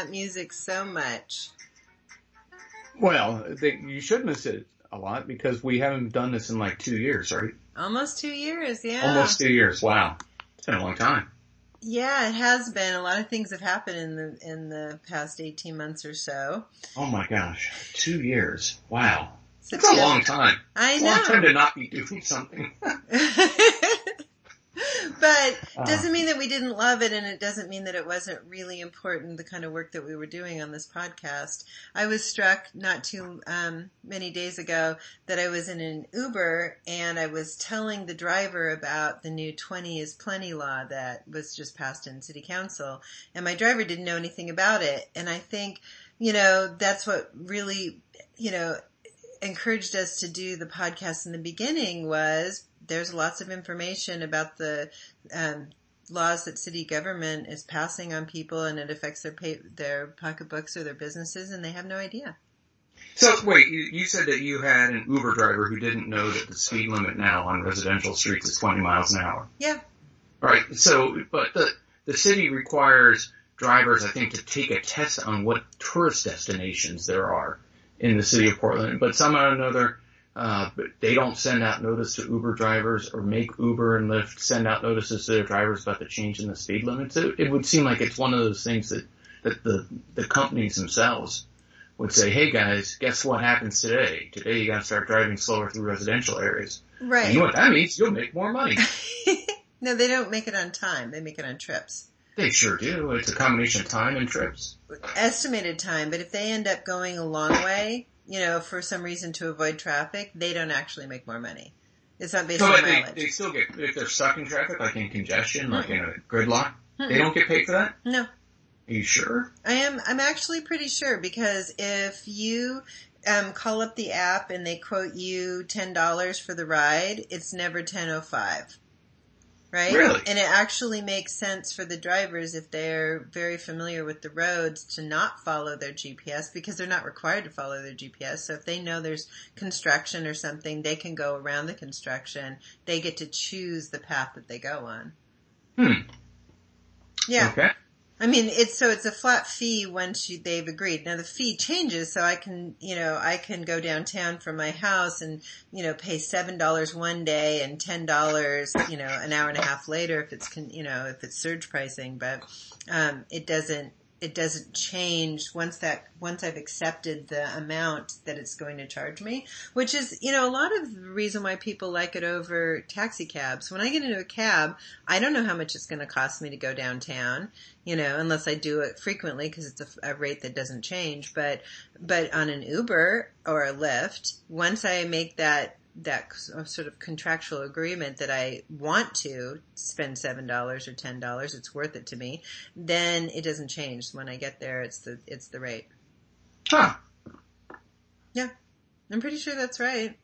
that music so much. Well, they, you should miss it a lot because we haven't done this in like two years, right? Almost two years, yeah. Almost two years. Wow. It's been a long time. Yeah, it has been. A lot of things have happened in the in the past eighteen months or so. Oh my gosh, two years! Wow, So that's a long time. I It's a long time to not be doing something. but Uh. doesn't mean that we didn't love it, and it doesn't mean that it wasn't really important. The kind of work that we were doing on this podcast. I was struck not too um, many days ago that I was in an Uber and I was telling the driver about the new 20 is plenty law that was just passed in city council and my driver didn't know anything about it. And I think, you know, that's what really, you know, encouraged us to do the podcast in the beginning was there's lots of information about the, um, laws that city government is passing on people and it affects their pay, their pocketbooks or their businesses and they have no idea. So wait, you, you said that you had an Uber driver who didn't know that the speed limit now on residential streets is 20 miles an hour. Yeah. Right. So, but the the city requires drivers, I think, to take a test on what tourist destinations there are in the city of Portland. But somehow or another, uh, but they don't send out notice to Uber drivers or make Uber and Lyft send out notices to their drivers about the change in the speed limits. It, it would seem like it's one of those things that that the the companies themselves would say, "Hey guys, guess what happens today? Today you got to start driving slower through residential areas. And Right. you know what that means? You'll make more money." no, they don't make it on time. They make it on trips. They sure do. It's a combination of time and trips. Estimated time, but if they end up going a long way, you know, for some reason to avoid traffic, they don't actually make more money. It's not based So on they, mileage. they still get, if they're stuck in traffic, like in congestion, like in a gridlock, Mm-mm. they don't get paid for that? No, Are you sure? I am. I'm actually pretty sure because if you um, call up the app and they quote you ten dollars for the ride, it's never ten oh five. Right? Really? And it actually makes sense for the drivers if they're very familiar with the roads to not follow their GPS because they're not required to follow their GPS. So if they know there's construction or something, they can go around the construction. They get to choose the path that they go on. Hmm. Yeah. Okay. I mean, it's so it's a flat fee once you, they've agreed. Now the fee changes, so I can, you know, I can go downtown from my house and, you know, pay seven dollars one day and ten dollars, you know, an hour and a half later if it's, con, you know, if it's surge pricing. But um, it doesn't, it doesn't change once that once I've accepted the amount that it's going to charge me, which is, you know, a lot of the reason why people like it over taxi cabs. When I get into a cab, I don't know how much it's going to cost me to go downtown you know, unless I do it frequently because it's a, a, rate that doesn't change. But, but on an Uber or a Lyft, once I make that, that uh, sort of contractual agreement that I want to spend $7 or $10, it's worth it to me, then it doesn't change. When I get there, it's the, it's the rate. Huh. Yeah. I'm pretty sure that's right.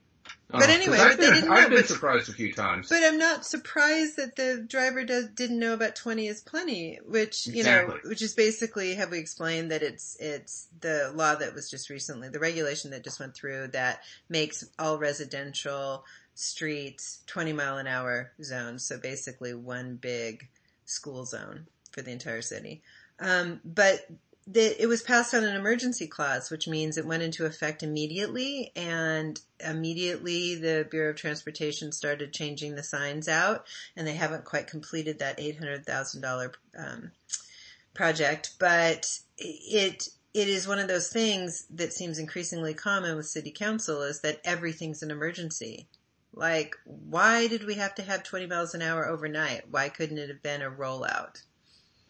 Oh, But anyway, I've they been, didn't I've know, been but- surprised a few times. But I'm not surprised that the driver does, didn't know about 20 is plenty, which, you know, which is basically, have we explained that it's, it's the law that was just recently, the regulation that just went through that makes all residential streets 20 mile an hour zones. So basically one big school zone for the entire city. Um, but the, it was passed on an emergency clause, which means it went into effect immediately and immediately the Bureau of Transportation started changing the signs out and they haven't quite completed that $800,000 um, project, but it, it is one of those things that seems increasingly common with city council is that everything's an emergency. Like, why did we have to have 20 miles an hour overnight? Why couldn't it have been a rollout?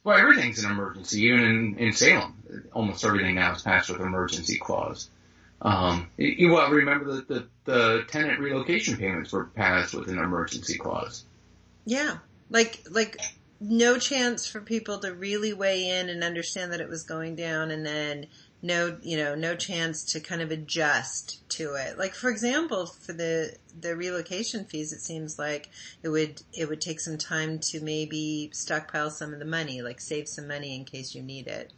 Well, everything's an emergency. Even in, in Salem, almost everything now is passed with emergency clause. Um, you, well, remember that the, the tenant relocation payments were passed with an emergency clause. Yeah. Like, like, no chance for people to really weigh in and understand that it was going down and then no, you know, no chance to kind of adjust to it. Like, for example, for the, the relocation fees, it seems like it would, it would take some time to maybe stockpile some of the money, like save some money in case you need it.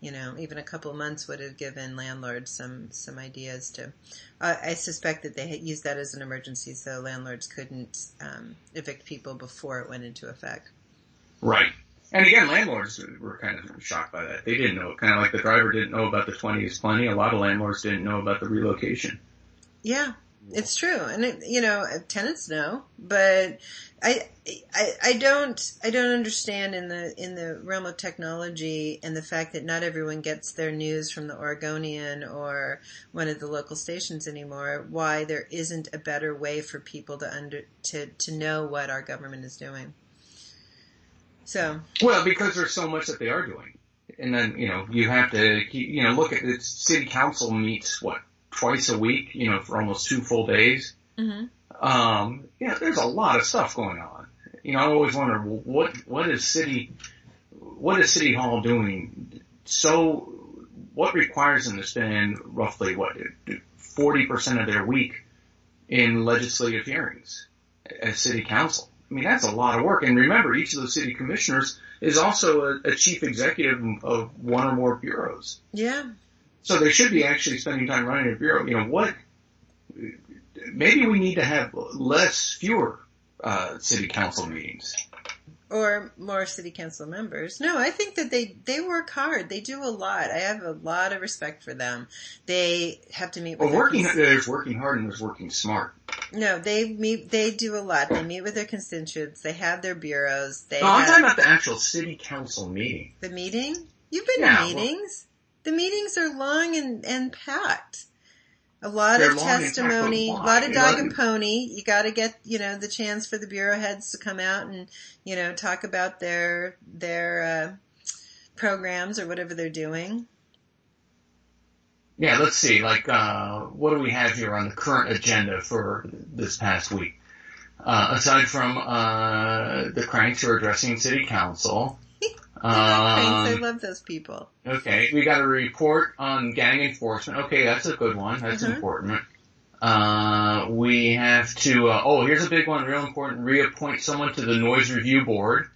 You know, even a couple months would have given landlords some, some ideas to, uh, I suspect that they used that as an emergency so landlords couldn't, um, evict people before it went into effect. Right. And again, landlords were kind of shocked by that. They didn't know, kind of like the driver didn't know about the 20 is plenty. A lot of landlords didn't know about the relocation. Yeah, it's true. And it, you know, tenants know, but I, I, I don't, I don't understand in the, in the realm of technology and the fact that not everyone gets their news from the Oregonian or one of the local stations anymore, why there isn't a better way for people to under, to, to know what our government is doing. So. Well, because there's so much that they are doing. And then, you know, you have to, you know, look at the city council meets what, twice a week, you know, for almost two full days. Mm-hmm. Um, yeah, there's a lot of stuff going on. You know, I always wonder what, what is city, what is city hall doing? So, what requires them to spend roughly what, 40% of their week in legislative hearings as city council? I mean, that's a lot of work. And remember, each of the city commissioners is also a, a chief executive of one or more bureaus. Yeah. So they should be actually spending time running a bureau. You know, what, maybe we need to have less, fewer, uh, city council meetings. Or more city council members. No, I think that they, they work hard. They do a lot. I have a lot of respect for them. They have to meet with well, working, cons- there's working hard and there's working smart. No, they meet, they do a lot. They meet with their constituents. They have their bureaus. They no, I'm talking about the actual city council meeting. The meeting? You've been yeah, to meetings. Well, the meetings are long and, and packed. A lot of testimony, a lot of dog and pony. You gotta get, you know, the chance for the bureau heads to come out and, you know, talk about their, their, uh, programs or whatever they're doing. Yeah, let's see, like, uh, what do we have here on the current agenda for this past week? Uh, aside from, uh, the cranks who are addressing city council, I um, love those people. Okay, we got a report on gang enforcement. Okay, that's a good one. That's mm-hmm. important. Uh, we have to, uh, oh, here's a big one, real important, reappoint someone to the noise review board.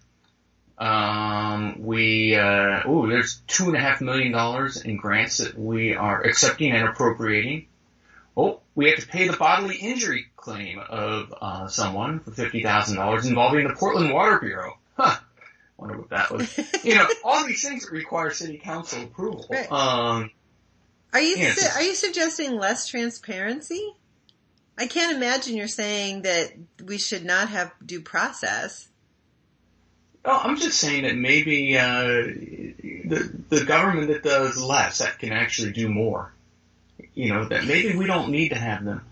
Um, we, uh, oh, there's two and a half million dollars in grants that we are accepting and appropriating. Oh, we have to pay the bodily injury claim of, uh, someone for $50,000 involving the Portland Water Bureau. Huh wonder what that was. you know, all these things require city council approval. Right. Um, are you yeah, su- are you suggesting less transparency? I can't imagine you're saying that we should not have due process. Oh, I'm just saying that maybe uh, the the government that does less that can actually do more. You know that maybe we don't need to have them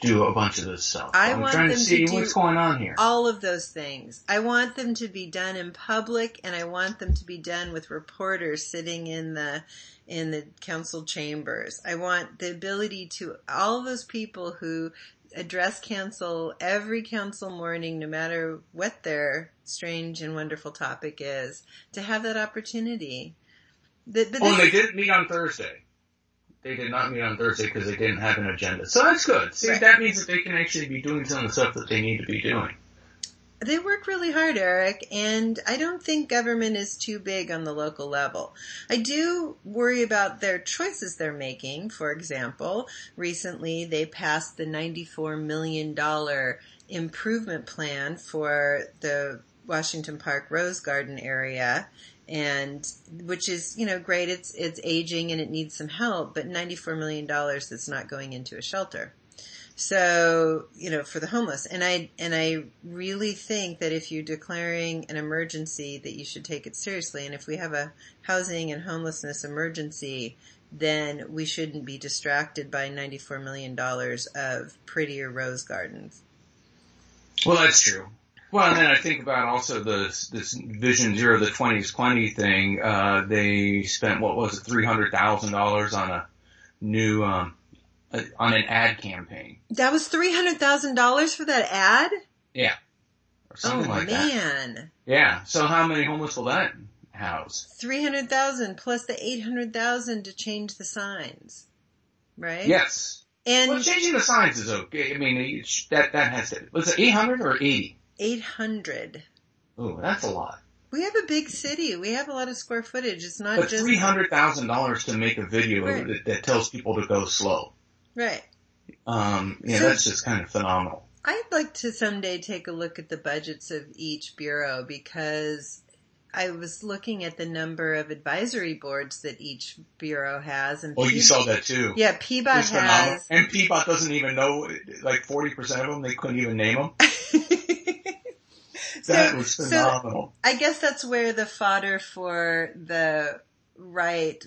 do a bunch of this stuff. I am trying to see to what's going on here. All of those things. I want them to be done in public and I want them to be done with reporters sitting in the in the council chambers. I want the ability to all those people who address council every council morning, no matter what their strange and wonderful topic is, to have that opportunity. The, oh, they didn't meet on Thursday they did not meet on Thursday because they didn't have an agenda. So that's good. See, right. that means that they can actually be doing some of the stuff that they need to be doing. They work really hard, Eric, and I don't think government is too big on the local level. I do worry about their choices they're making. For example, recently they passed the $94 million improvement plan for the Washington Park Rose Garden area and which is you know great it's it's aging and it needs some help but 94 million dollars that's not going into a shelter. So you know for the homeless. And i and i really think that if you're declaring an emergency that you should take it seriously. And if we have a housing and homelessness emergency then we shouldn't be distracted by 94 million dollars of prettier rose gardens. Well that's true well, and then I think about also this this Vision Zero the 2020 thing. Uh, they spent what was it, three hundred thousand dollars on a new um, a, on an ad campaign. That was three hundred thousand dollars for that ad. Yeah, or something oh, like man. that. Yeah. So how many homeless will that house? Three hundred thousand plus the eight hundred thousand to change the signs, right? Yes. And well, changing the signs is okay. I mean, that that has to. Was it eight hundred or eighty? 800. Oh, that's a lot. We have a big city. We have a lot of square footage. It's not but just three hundred thousand dollars to make a video right. that, that, tells people to go slow. Right. Um, yeah, so, that's just kind of phenomenal. I'd like to someday take a look at the budgets of each bureau because I was looking at the number of advisory boards that each bureau has, and Oh, you saw that too. yeah, phenomenal. has. And PBOT doesn't even know, like 40% of them, they couldn't even name them. That So- was so- I guess that's where the fodder for the right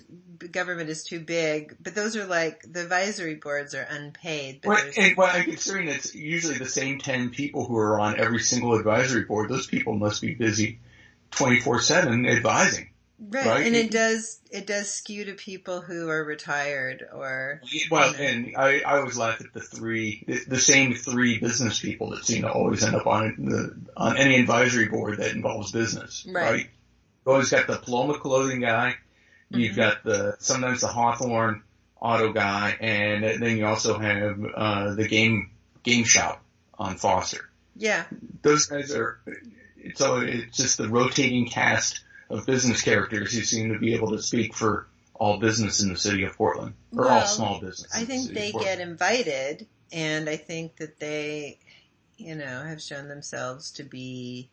government is too big, but those are like the advisory boards are unpaid. But Well, and well, I'm considering it's usually the same 10 people who are on every single advisory board. Those people must be busy 24-7 advising. Right, right? and it does it does skew to people who are retired or Well, Yeah. and I, I always laugh at the three, the, the same three business people that seem to always end up on the, on any advisory board that involves business, Right. right? You always got the Paloma clothing guy, you've Mhm. got the, sometimes the Hawthorne auto guy, and then you also have, uh, the game, game shop on Foster. yeah, Those guys are, it's all, it's just the rotating cast of business characters who seem to be able to speak for all business in the city of Portland, or all small business. I think of they get invited, and I think that they, you know, have shown themselves to be,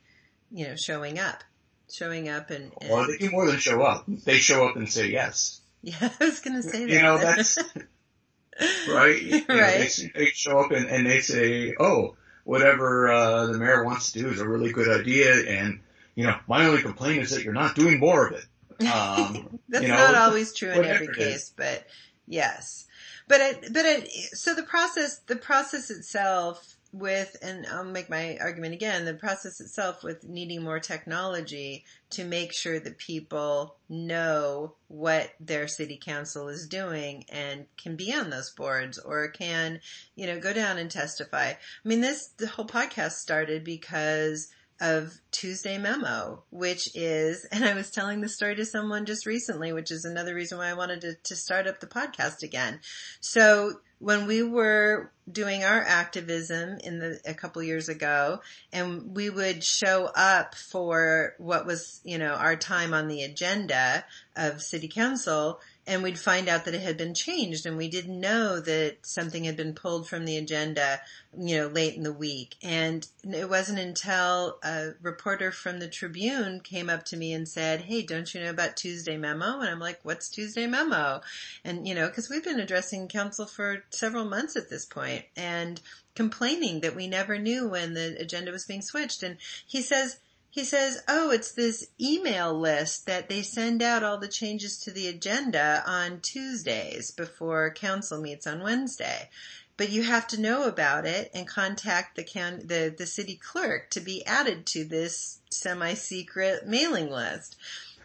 you know, showing up, showing up, and, and Well, they do more than show up. They show up and say yes. yeah, I was gonna say that. You know, that's right. You know, Right. they, they show up and, and they say, "Oh, whatever uh, the mayor wants to do is a really good idea," and you know, my only complaint is that you're not doing more of it. Um, That's you know, not always true in every case, but yes. But it, but it, so the process, the process itself with, and I'll make my argument again, the process itself with needing more technology to make sure that people know what their city council is doing and can be on those boards or can, you know, go down and testify. I mean, this, the whole podcast started because of Tuesday Memo, which is, and I was telling the story to someone just recently, which is another reason why I wanted to, to start up the podcast again. So when we were doing our activism in the, a couple years ago and we would show up for what was, you know, our time on the agenda of city council and we'd find out that it had been changed and we didn't know that something had been pulled from the agenda, you know, late in the week. And it wasn't until a reporter from the Tribune came up to me and said, Hey, don't you know about Tuesday memo? And I'm like, what's Tuesday memo? And, you know, cause we've been addressing council for several months at this point and complaining that we never knew when the agenda was being switched. And he says, he says, oh, it's this email list that they send out all the changes to the agenda on Tuesdays before council meets on Wednesday. But you have to know about it and contact the county, the, the city clerk to be added to this semi-secret mailing list.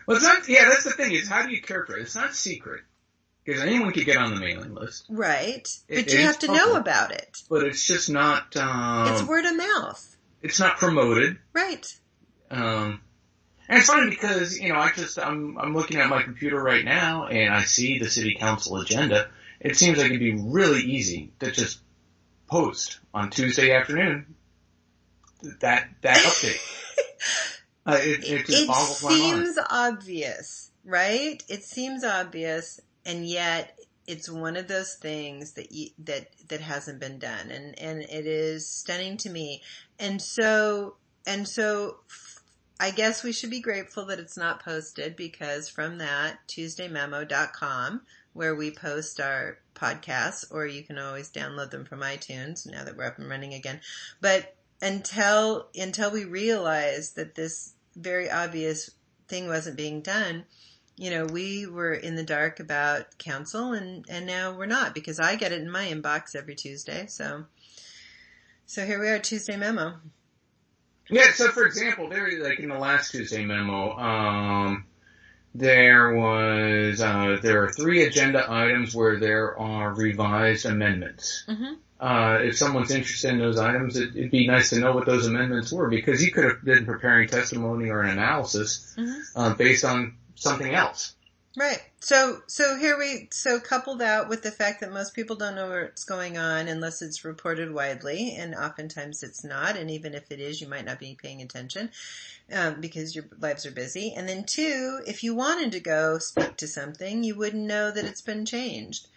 well, it's not. Yeah, that's the thing. Is how do you characterize? it? It's not secret because anyone could get on the mailing list, Right. It- But you have to know about it. but it's just not. Um, It's word of mouth. it's not promoted. Right. Um, and it's funny because, you know, I just, I'm, I'm looking at my computer right now and I see the city council agenda. It seems like it'd be really easy to just post on Tuesday afternoon that, that update. uh, it, it just It boggles my mind. seems obvious, right? It seems obvious, and yet it's one of those things that you, that that hasn't been done, and and it is stunning to me. And so and so, I guess we should be grateful that it's not posted because from that TuesdayMemo.com where we post our podcasts, or you can always download them from iTunes now that we're up and running again. But until until we realize that this very obvious thing wasn't being done, you know, we were in the dark about council and, and now we're not because I get it in my inbox every Tuesday. So, so here we are, Tuesday memo. Yeah, so for example, there, like in the last Tuesday memo, um, there was, uh, there are three agenda items where there are revised amendments. Mm-hmm. uh, if someone's interested in those items, it, it'd be nice to know what those amendments were because you could have been preparing testimony or an analysis Mhm. uh, based on something else. Right. So, so here we, so coupled out with the fact that most people don't know what's going on unless it's reported widely, and oftentimes it's not, and even if it is, you might not be paying attention, um, because your lives are busy. And then two, if you wanted to go speak to something, you wouldn't know that it's been changed.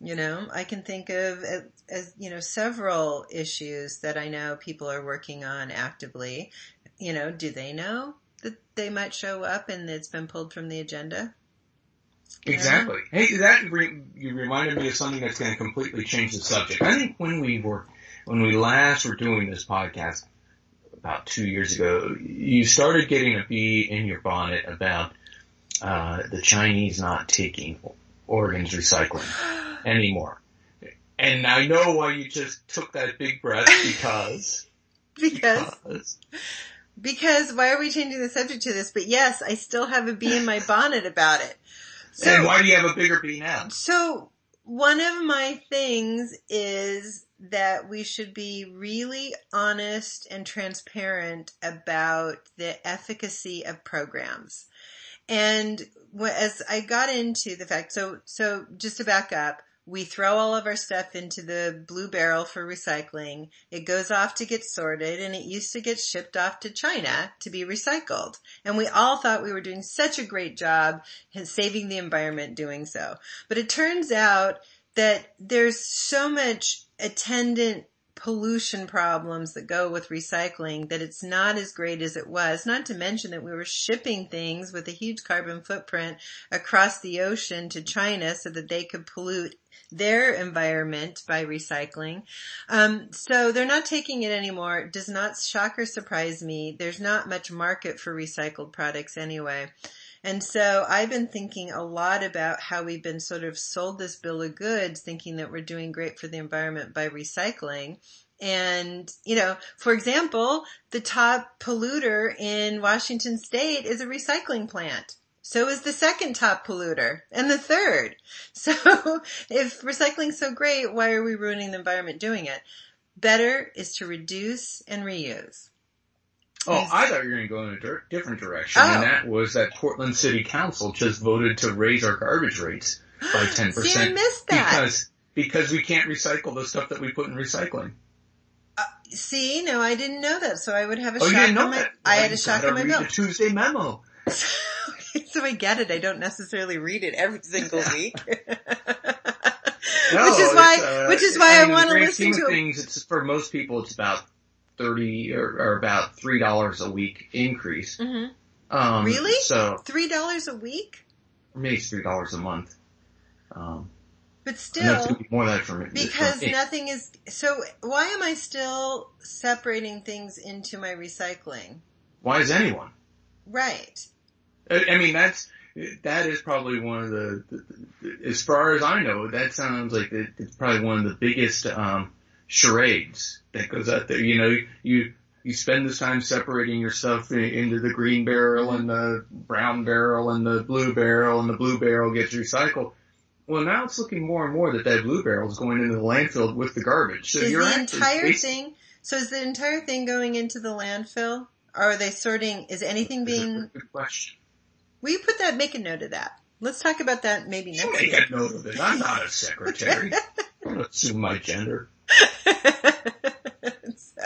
You know, I can think of as, as you know several issues that I know people are working on actively. You know, do they know that they might show up and it's been pulled from the agenda. Exactly. Hey, that re- you reminded me of something that's going to completely change the subject. I think when we were, when we last were doing this podcast about two years ago, you started getting a bee in your bonnet about uh, the Chinese not taking organs recycling anymore. And I know why you just took that big breath because because because because why are we changing the subject to this? But yes, I still have a bee in my bonnet about it. So, and why do you have a bigger bee now? So one of my things is that we should be really honest and transparent about the efficacy of programs. And as I got into the fact, so, so just to back up, we throw all of our stuff into the blue barrel for recycling. It goes off to get sorted and it used to get shipped off to China to be recycled. And we all thought we were doing such a great job in saving the environment doing so. But it turns out that there's so much attendant pollution problems that go with recycling that it's not as great as it was. Not to mention that we were shipping things with a huge carbon footprint across the ocean to China so that they could pollute their environment by recycling. Um, so they're not taking it anymore. It does not shock or surprise me. There's not much market for recycled products anyway. And so I've been thinking a lot about how we've been sort of sold this bill of goods thinking that we're doing great for the environment by recycling. And, you know, for example, the top polluter in Washington state is a recycling plant. So is the second top polluter and the third. So if recycling's so great, why are we ruining the environment doing it? Better is to reduce and reuse. Oh, I thought you were going to go in a di- different direction, Oh. and that was that Portland City Council just voted to raise our garbage rates by ten See, I percent missed that. because because we can't recycle the stuff that we put in recycling. See, no, I didn't know that, so I would have a Oh, you shock didn't know my, that? I had a shock on my bill. Tuesday memo. so I get it. I don't necessarily read it every single week. No, which is why, uh, which is why I, mean, in the want to listen to things. It's for most people, it's about thirty or, or about three dollars a week increase. hmm Um, Really? So Three dollars a week? maybe it's three dollars a month. Um, But still, more than for me. because for nothing is, so why am I still separating things into my recycling? Why is anyone? Right. I, I mean, that's that is probably one of the, the, the as far as I know, that sounds like it, it's probably one of the biggest um, charades that goes out there. You know, you you spend this time separating your stuff into the green barrel and the brown barrel and the blue barrel, and the blue barrel gets recycled. Well, now it's looking more and more that that blue barrel is going into the landfill with the garbage. So is you're the entire thing, so is the entire thing going into the landfill? Or are they sorting, is anything being, good question. will you put that, make a note of that? Let's talk about that maybe next Make a note of it. I'm not a secretary. Don't assume my gender. So,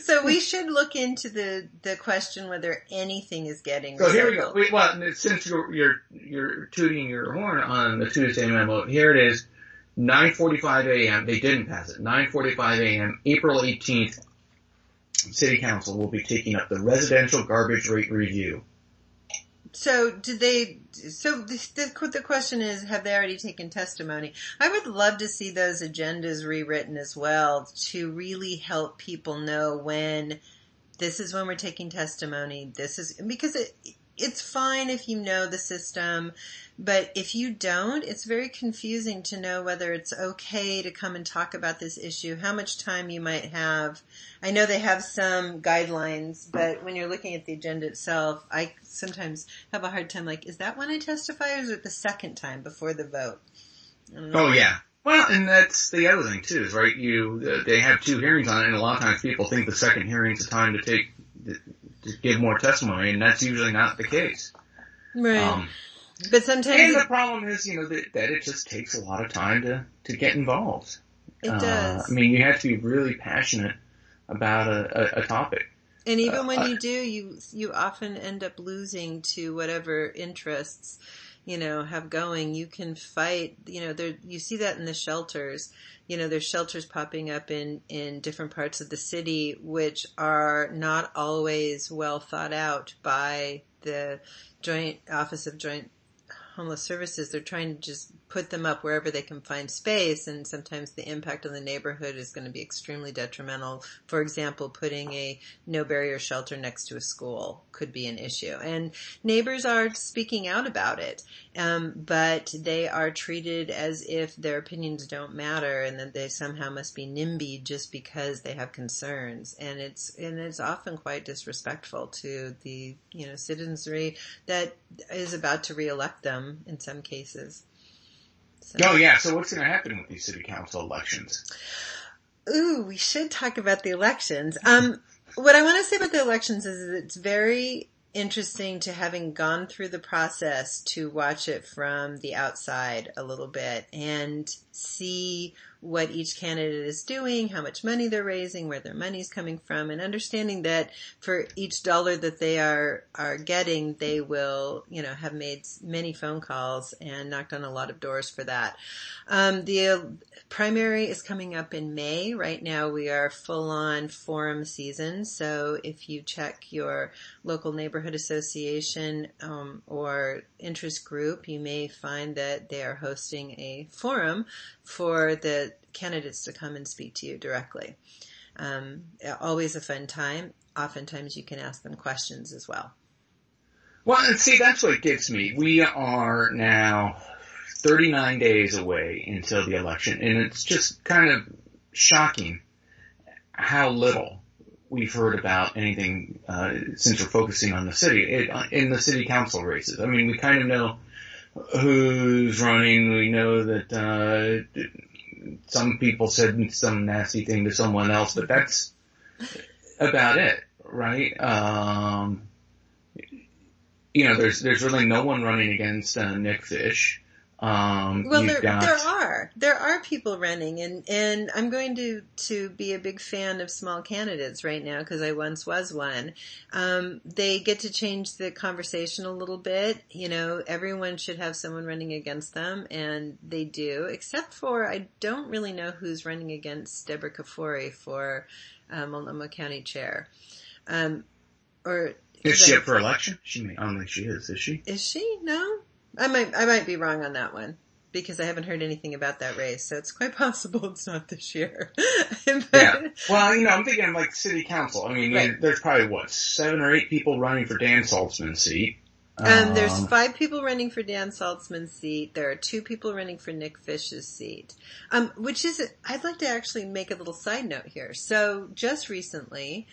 so we should look into the, the question whether anything is getting So here we go. well, since you're, you're, you're tooting your horn on the Tuesday memo, here it is, 9.45 a.m. They didn't pass it. 9.45 a.m. April 18th, City Council will be taking up the residential garbage rate review. So did they, so the, the, the question is, have they already taken testimony? I would love to see those agendas rewritten as well to really help people know when this is when we're taking testimony. This is, because it, it's fine if you know the system, but if you don't, it's very confusing to know whether it's okay to come and talk about this issue, how much time you might have. I know they have some guidelines, but when you're looking at the agenda itself, I sometimes have a hard time like, is that when I testify or is it the second time before the vote? Oh yeah. Well, and that's the other thing too, is right, you, uh, they have two hearings on it, and a lot of times people think the second hearing's the time to take, give more testimony, and that's usually not the case. Right. Um, but sometimes And the problem is, you know, that, that it just takes a lot of time to, to get involved. it Uh, does. I mean, you have to be really passionate about a, a, a topic. And even Uh, when you do, you you often end up losing to whatever interests you know, have going, you can fight, you know, there, you see that in the shelters. You know, there's shelters popping up in, in different parts of the city, which are not always well thought out by the Joint Office of Joint Homeless Services. They're trying to just put them up wherever they can find space and sometimes the impact on the neighborhood is going to be extremely detrimental. For example, putting a no barrier shelter next to a school could be an issue and neighbors are speaking out about it. Um, but they are treated as if their opinions don't matter and that they somehow must be NIMBY just because they have concerns. And it's, and it's often quite disrespectful to the, you know, citizenry that is about to reelect them in some cases. So. Oh yeah. So what's going to happen with these city council elections? Ooh, we should talk about the elections. Um, what I want to say about the elections is it's very interesting to having gone through the process to watch it from the outside a little bit and see what each candidate is doing, how much money they're raising, where their money's coming from, and understanding that for each dollar that they are are getting, they will, you know, have made many phone calls and knocked on a lot of doors for that. Um, the primary is coming up in May. Right now, we are full on forum season. So if you check your local neighborhood association um, or interest group, you may find that they are hosting a forum for the candidates to come and speak to you directly. Um, always a fun time. Oftentimes you can ask them questions as well. Well, and see, that's what gets me. We are now 39 days away until the election, and it's just kind of shocking how little we've heard about anything uh, since we're focusing on the city it, in the city council races. I mean, we kind of know who's running. We know that uh, some people said some nasty thing to someone else, but that's about it, right? Um, you know, there's there's really no one running against uh, Nick Fish. Um, well, there, got... there are, there are people running and, and I'm going to, to be a big fan of small candidates right now because I once was one. Um, they get to change the conversation a little bit. You know, everyone should have someone running against them and they do, except for I don't really know who's running against Deborah Kafoury for, um, Multnomah County Chair. Um, or is she up for election? She may, I don't think she is. Is she? Is she? No. I might, I might be wrong on that one because I haven't heard anything about that race. So it's quite possible it's not this year. but, yeah. Well, you know, I'm thinking like city council. I mean, right. there's probably what seven or eight people running for Dan Saltzman's seat. Um, there's five people running for Dan Saltzman's seat. There are two people running for Nick Fish's seat. Um, which is, I'd like to actually make a little side note here. So just recently,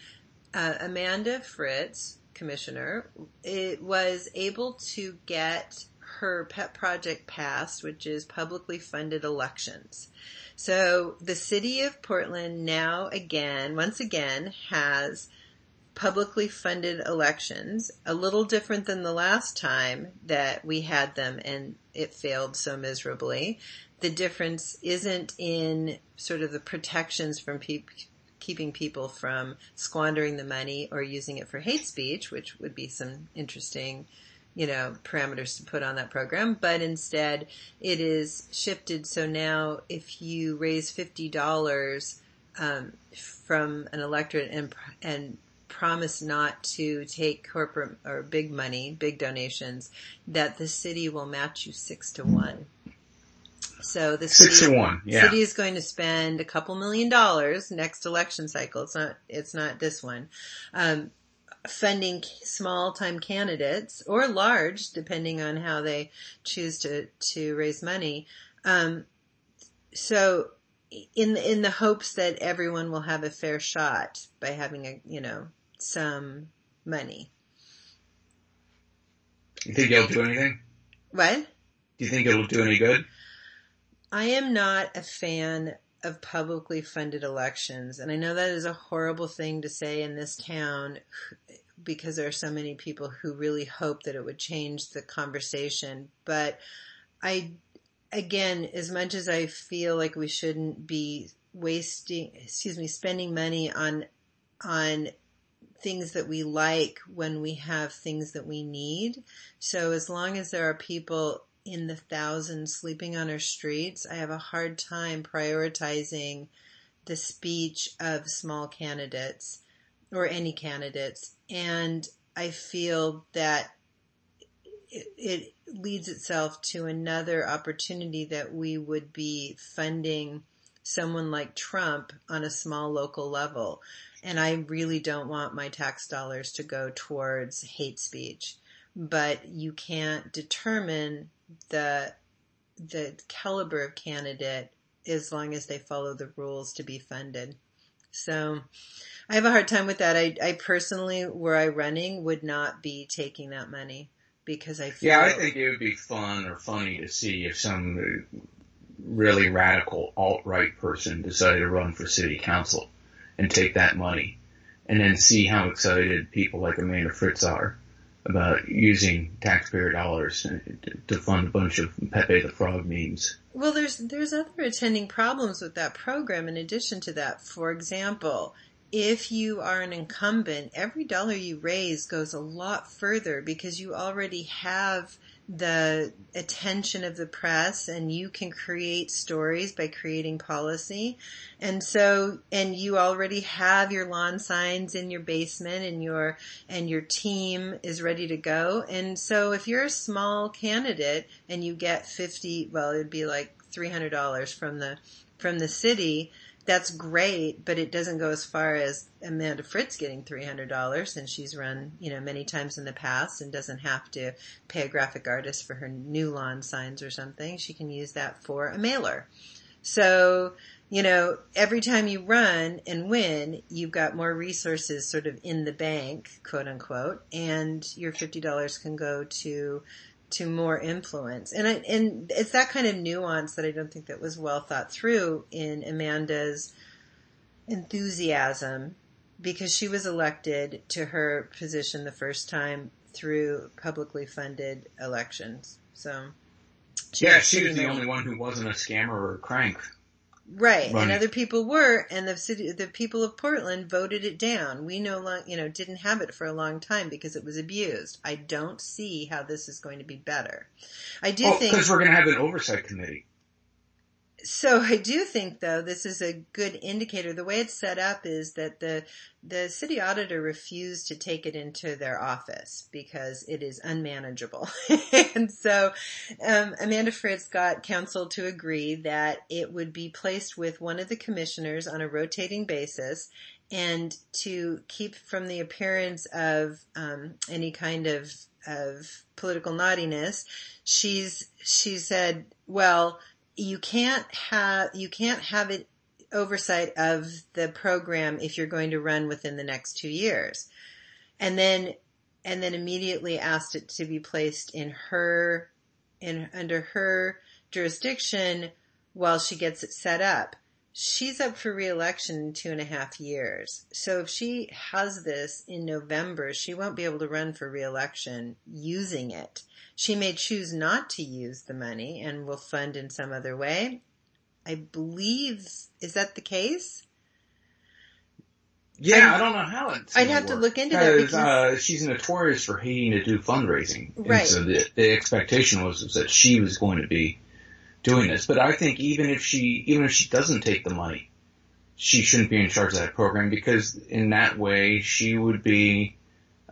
uh, Amanda Fritz, commissioner, it was able to get her pet project passed, which is publicly funded elections. So the city of Portland now again, once again, has publicly funded elections, a little different than the last time that we had them and it failed so miserably. The difference isn't in sort of the protections from keeping people from squandering the money or using it for hate speech, which would be some interesting you know, parameters to put on that program, but instead it is shifted. So now if you raise $50, um, from an electorate and, and promise not to take corporate or big money, big donations, that the city will match you six to one. So the city, six to one, yeah. city is going to spend a couple million dollars next election cycle. It's not, it's not this one. Um, funding small time candidates or large, depending on how they choose to, to raise money. Um, so in, in the hopes that everyone will have a fair shot by having a, you know, some money. You think it'll do anything? What? Do you think it'll do any good? I am not a fan of publicly funded elections. And I know that is a horrible thing to say in this town because there are so many people who really hope that it would change the conversation. But I, again, as much as I feel like we shouldn't be wasting, excuse me, spending money on, on things that we like when we have things that we need. So as long as there are people in the thousands sleeping on our streets, I have a hard time prioritizing the speech of small candidates or any candidates. And I feel that it, leads itself to another opportunity that we would be funding someone like Trump on a small local level. And I really don't want my tax dollars to go towards hate speech. But you can't determine the, the caliber of candidate as long as they follow the rules to be funded. So I have a hard time with that. I, I personally, were I running, would not be taking that money because I feel. Yeah, I think it would be fun or funny to see if some really radical alt-right person decided to run for city council and take that money and then see how excited people like Amanda Fritz are about using taxpayer dollars to fund a bunch of Pepe the Frog memes. Well, there's, there's other attending problems with that program in addition to that. For example, if you are an incumbent, every dollar you raise goes a lot further because you already have the attention of the press and you can create stories by creating policy. And so, and you already have your lawn signs in your basement and your, and your team is ready to go. And so if you're a small candidate and you get 50, well, it'd be like $300 from the, from the city, that's great, but it doesn't go as far as Amanda Fritz getting $300 and she's run, you know, many times in the past and doesn't have to pay a graphic artist for her new lawn signs or something. She can use that for a mailer. So, you know, every time you run and win, you've got more resources sort of in the bank, quote unquote, and your $50 can go to to more influence. And I, and it's that kind of nuance that I don't think that was well thought through in Amanda's enthusiasm because she was elected to her position the first time through publicly funded elections. So she yeah, she was the only one who wasn't a scammer or a crank. Right, and other people were, and the city, the people of Portland voted it down. We no long, you know, didn't have it for a long time because it was abused. I don't see how this is going to be better. I do well, think because we're going to have an oversight committee. So I do think though this is a good indicator. The way it's set up is that the the city auditor refused to take it into their office because it is unmanageable. and so um, Amanda Fritz got council to agree that it would be placed with one of the commissioners on a rotating basis and to keep from the appearance of um, any kind of of political naughtiness, she's she said, well you can't have you can't have it oversight of the program if you're going to run within the next two years. And then, and then immediately asked it to be placed in her, in, under her jurisdiction while she gets it set up. She's up for reelection in two and a half years. So if she has this in November, she won't be able to run for reelection using it. She may choose not to use the money and will fund in some other way. I believe, is that the case? Yeah, I'm, I do not know how it's. I'd have work. to look into that because uh, she's notorious for hating to do fundraising, right? And so the, the expectation was, was that she was going to be doing this. But I think even if she, even if she doesn't take the money, she shouldn't be in charge of that program because in that way she would be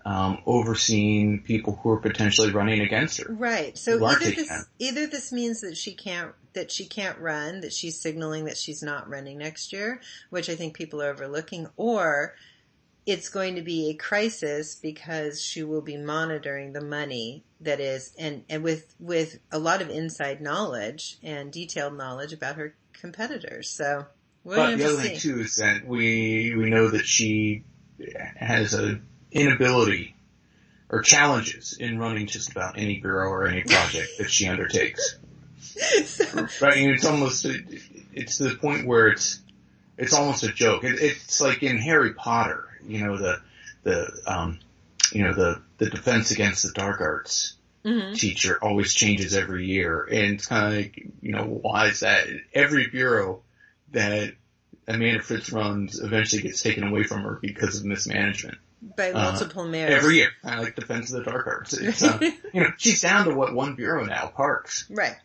um, overseeing people who are potentially running against her. Right. So either this, either this means that she can't that she can't run, that she's signaling that she's not running next year, which I think people are overlooking, or it's going to be a crisis because she will be monitoring the money that is and, and with with a lot of inside knowledge and detailed knowledge about her competitors. So but the other thing too is that we we know that she has a inability or challenges in running just about any bureau or any project that she undertakes. so, right? it's almost, it's to the point where it's, it's almost a joke. It, it's like in Harry Potter, you know, the, the, um, you know, the, the defense against the dark arts mm-hmm. teacher always changes every year. And it's kind of like, you know, why is that? Every bureau that Amanda Fritz runs eventually gets taken away from her because of mismanagement. by multiple uh, mayors every year, kind of like Defense of the Dark Arts. Uh, you know, she's down to what one bureau now, Parks. Right.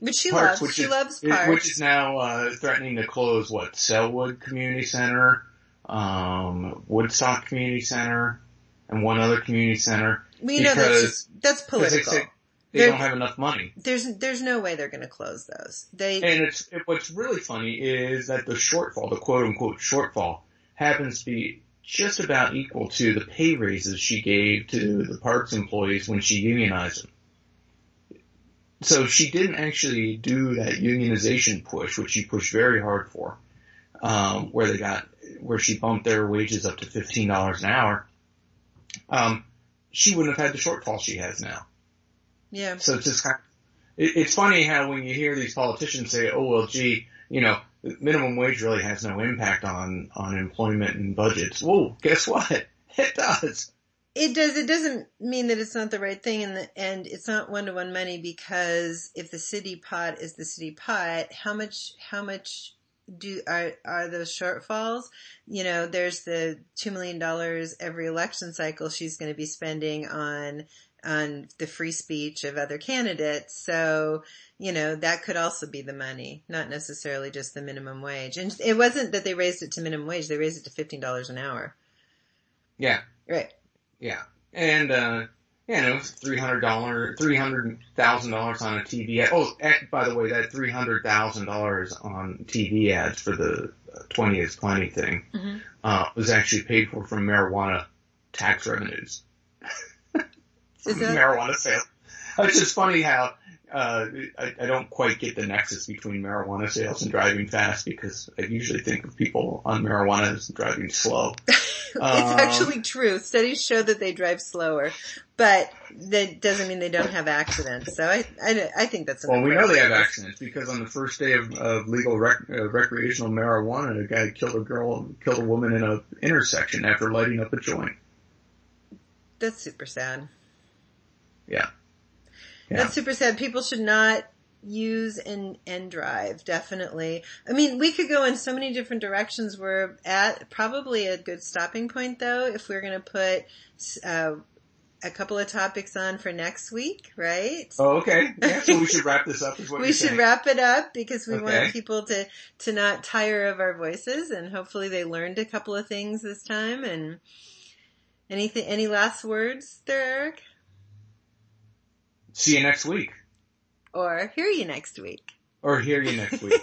Which she Parks, loves. Which she is, loves Parks. Which is now uh, threatening to close what Sellwood Community Center, um, Woodstock Community Center, and one other community center. We know that's just, that's political. They, they don't have enough money. There's there's no way they're going to close those. They and it's it, what's really funny is that the shortfall, the quote unquote shortfall, happens to be just about equal to the pay raises she gave to the parks employees when she unionized them. So she didn't actually do that unionization push, which she pushed very hard for, um, where they got, where she bumped their wages up to $15 an hour. Um, she wouldn't have had the shortfall she has now. Yeah. So it's just kind of, it, it's funny how when you hear these politicians say, oh well gee, you know, minimum wage really has no impact on, on employment and budgets. Well, guess what? It does. It does. It doesn't mean that it's not the right thing and the, and it's not one to one money because if the city pot is the city pot, how much, how much do, are, are those shortfalls? You know, there's the $2 million every election cycle she's going to be spending on, on the free speech of other candidates. So, you know, that could also be the money, not necessarily just the minimum wage. And it wasn't that they raised it to minimum wage, they raised it to $15 an hour. Yeah. Right. Yeah. And, uh, you know, three hundred dollar, three hundred thousand dollars on a TV ad. Oh, by the way, that three hundred thousand dollars on TV ads for the twenty is plenty thing mm-hmm. uh, was actually paid for from marijuana tax revenues. marijuana sales. It's just funny how uh, I, I, don't quite get the nexus between marijuana sales and driving fast because I usually think of people on marijuana as driving slow. it's um, actually true. Studies show that they drive slower, but that doesn't mean they don't have accidents. So I, I, I think that's well. We know they have accidents because on the first day of, of legal rec, uh, recreational marijuana, a guy killed a girl, killed a woman in a intersection after lighting up a joint. That's super sad. Yeah. yeah. That's super sad. People should not use and and drive definitely i mean we could go in so many different directions we're at probably a good stopping point though if we're going to put uh, a couple of topics on for next week, right? Oh, okay. Yeah, so we should wrap this up. we should saying. wrap it up because we okay. want people to to not tire of our voices, and hopefully they learned a couple of things this time. And anything, any last words there, Eric? See you next week. Or hear you next week. Or hear you next week.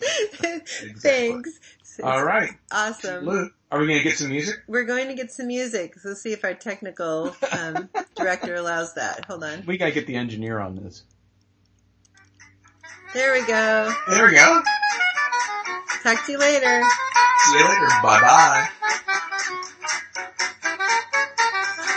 exactly. Thanks. All right. Awesome. Luke, are we going to get some music? We're going to get some music. So let's see if our technical um, director allows that. Hold on. We got to get the engineer on this. There we go. There we go. Talk to you later. See you later. Bye bye.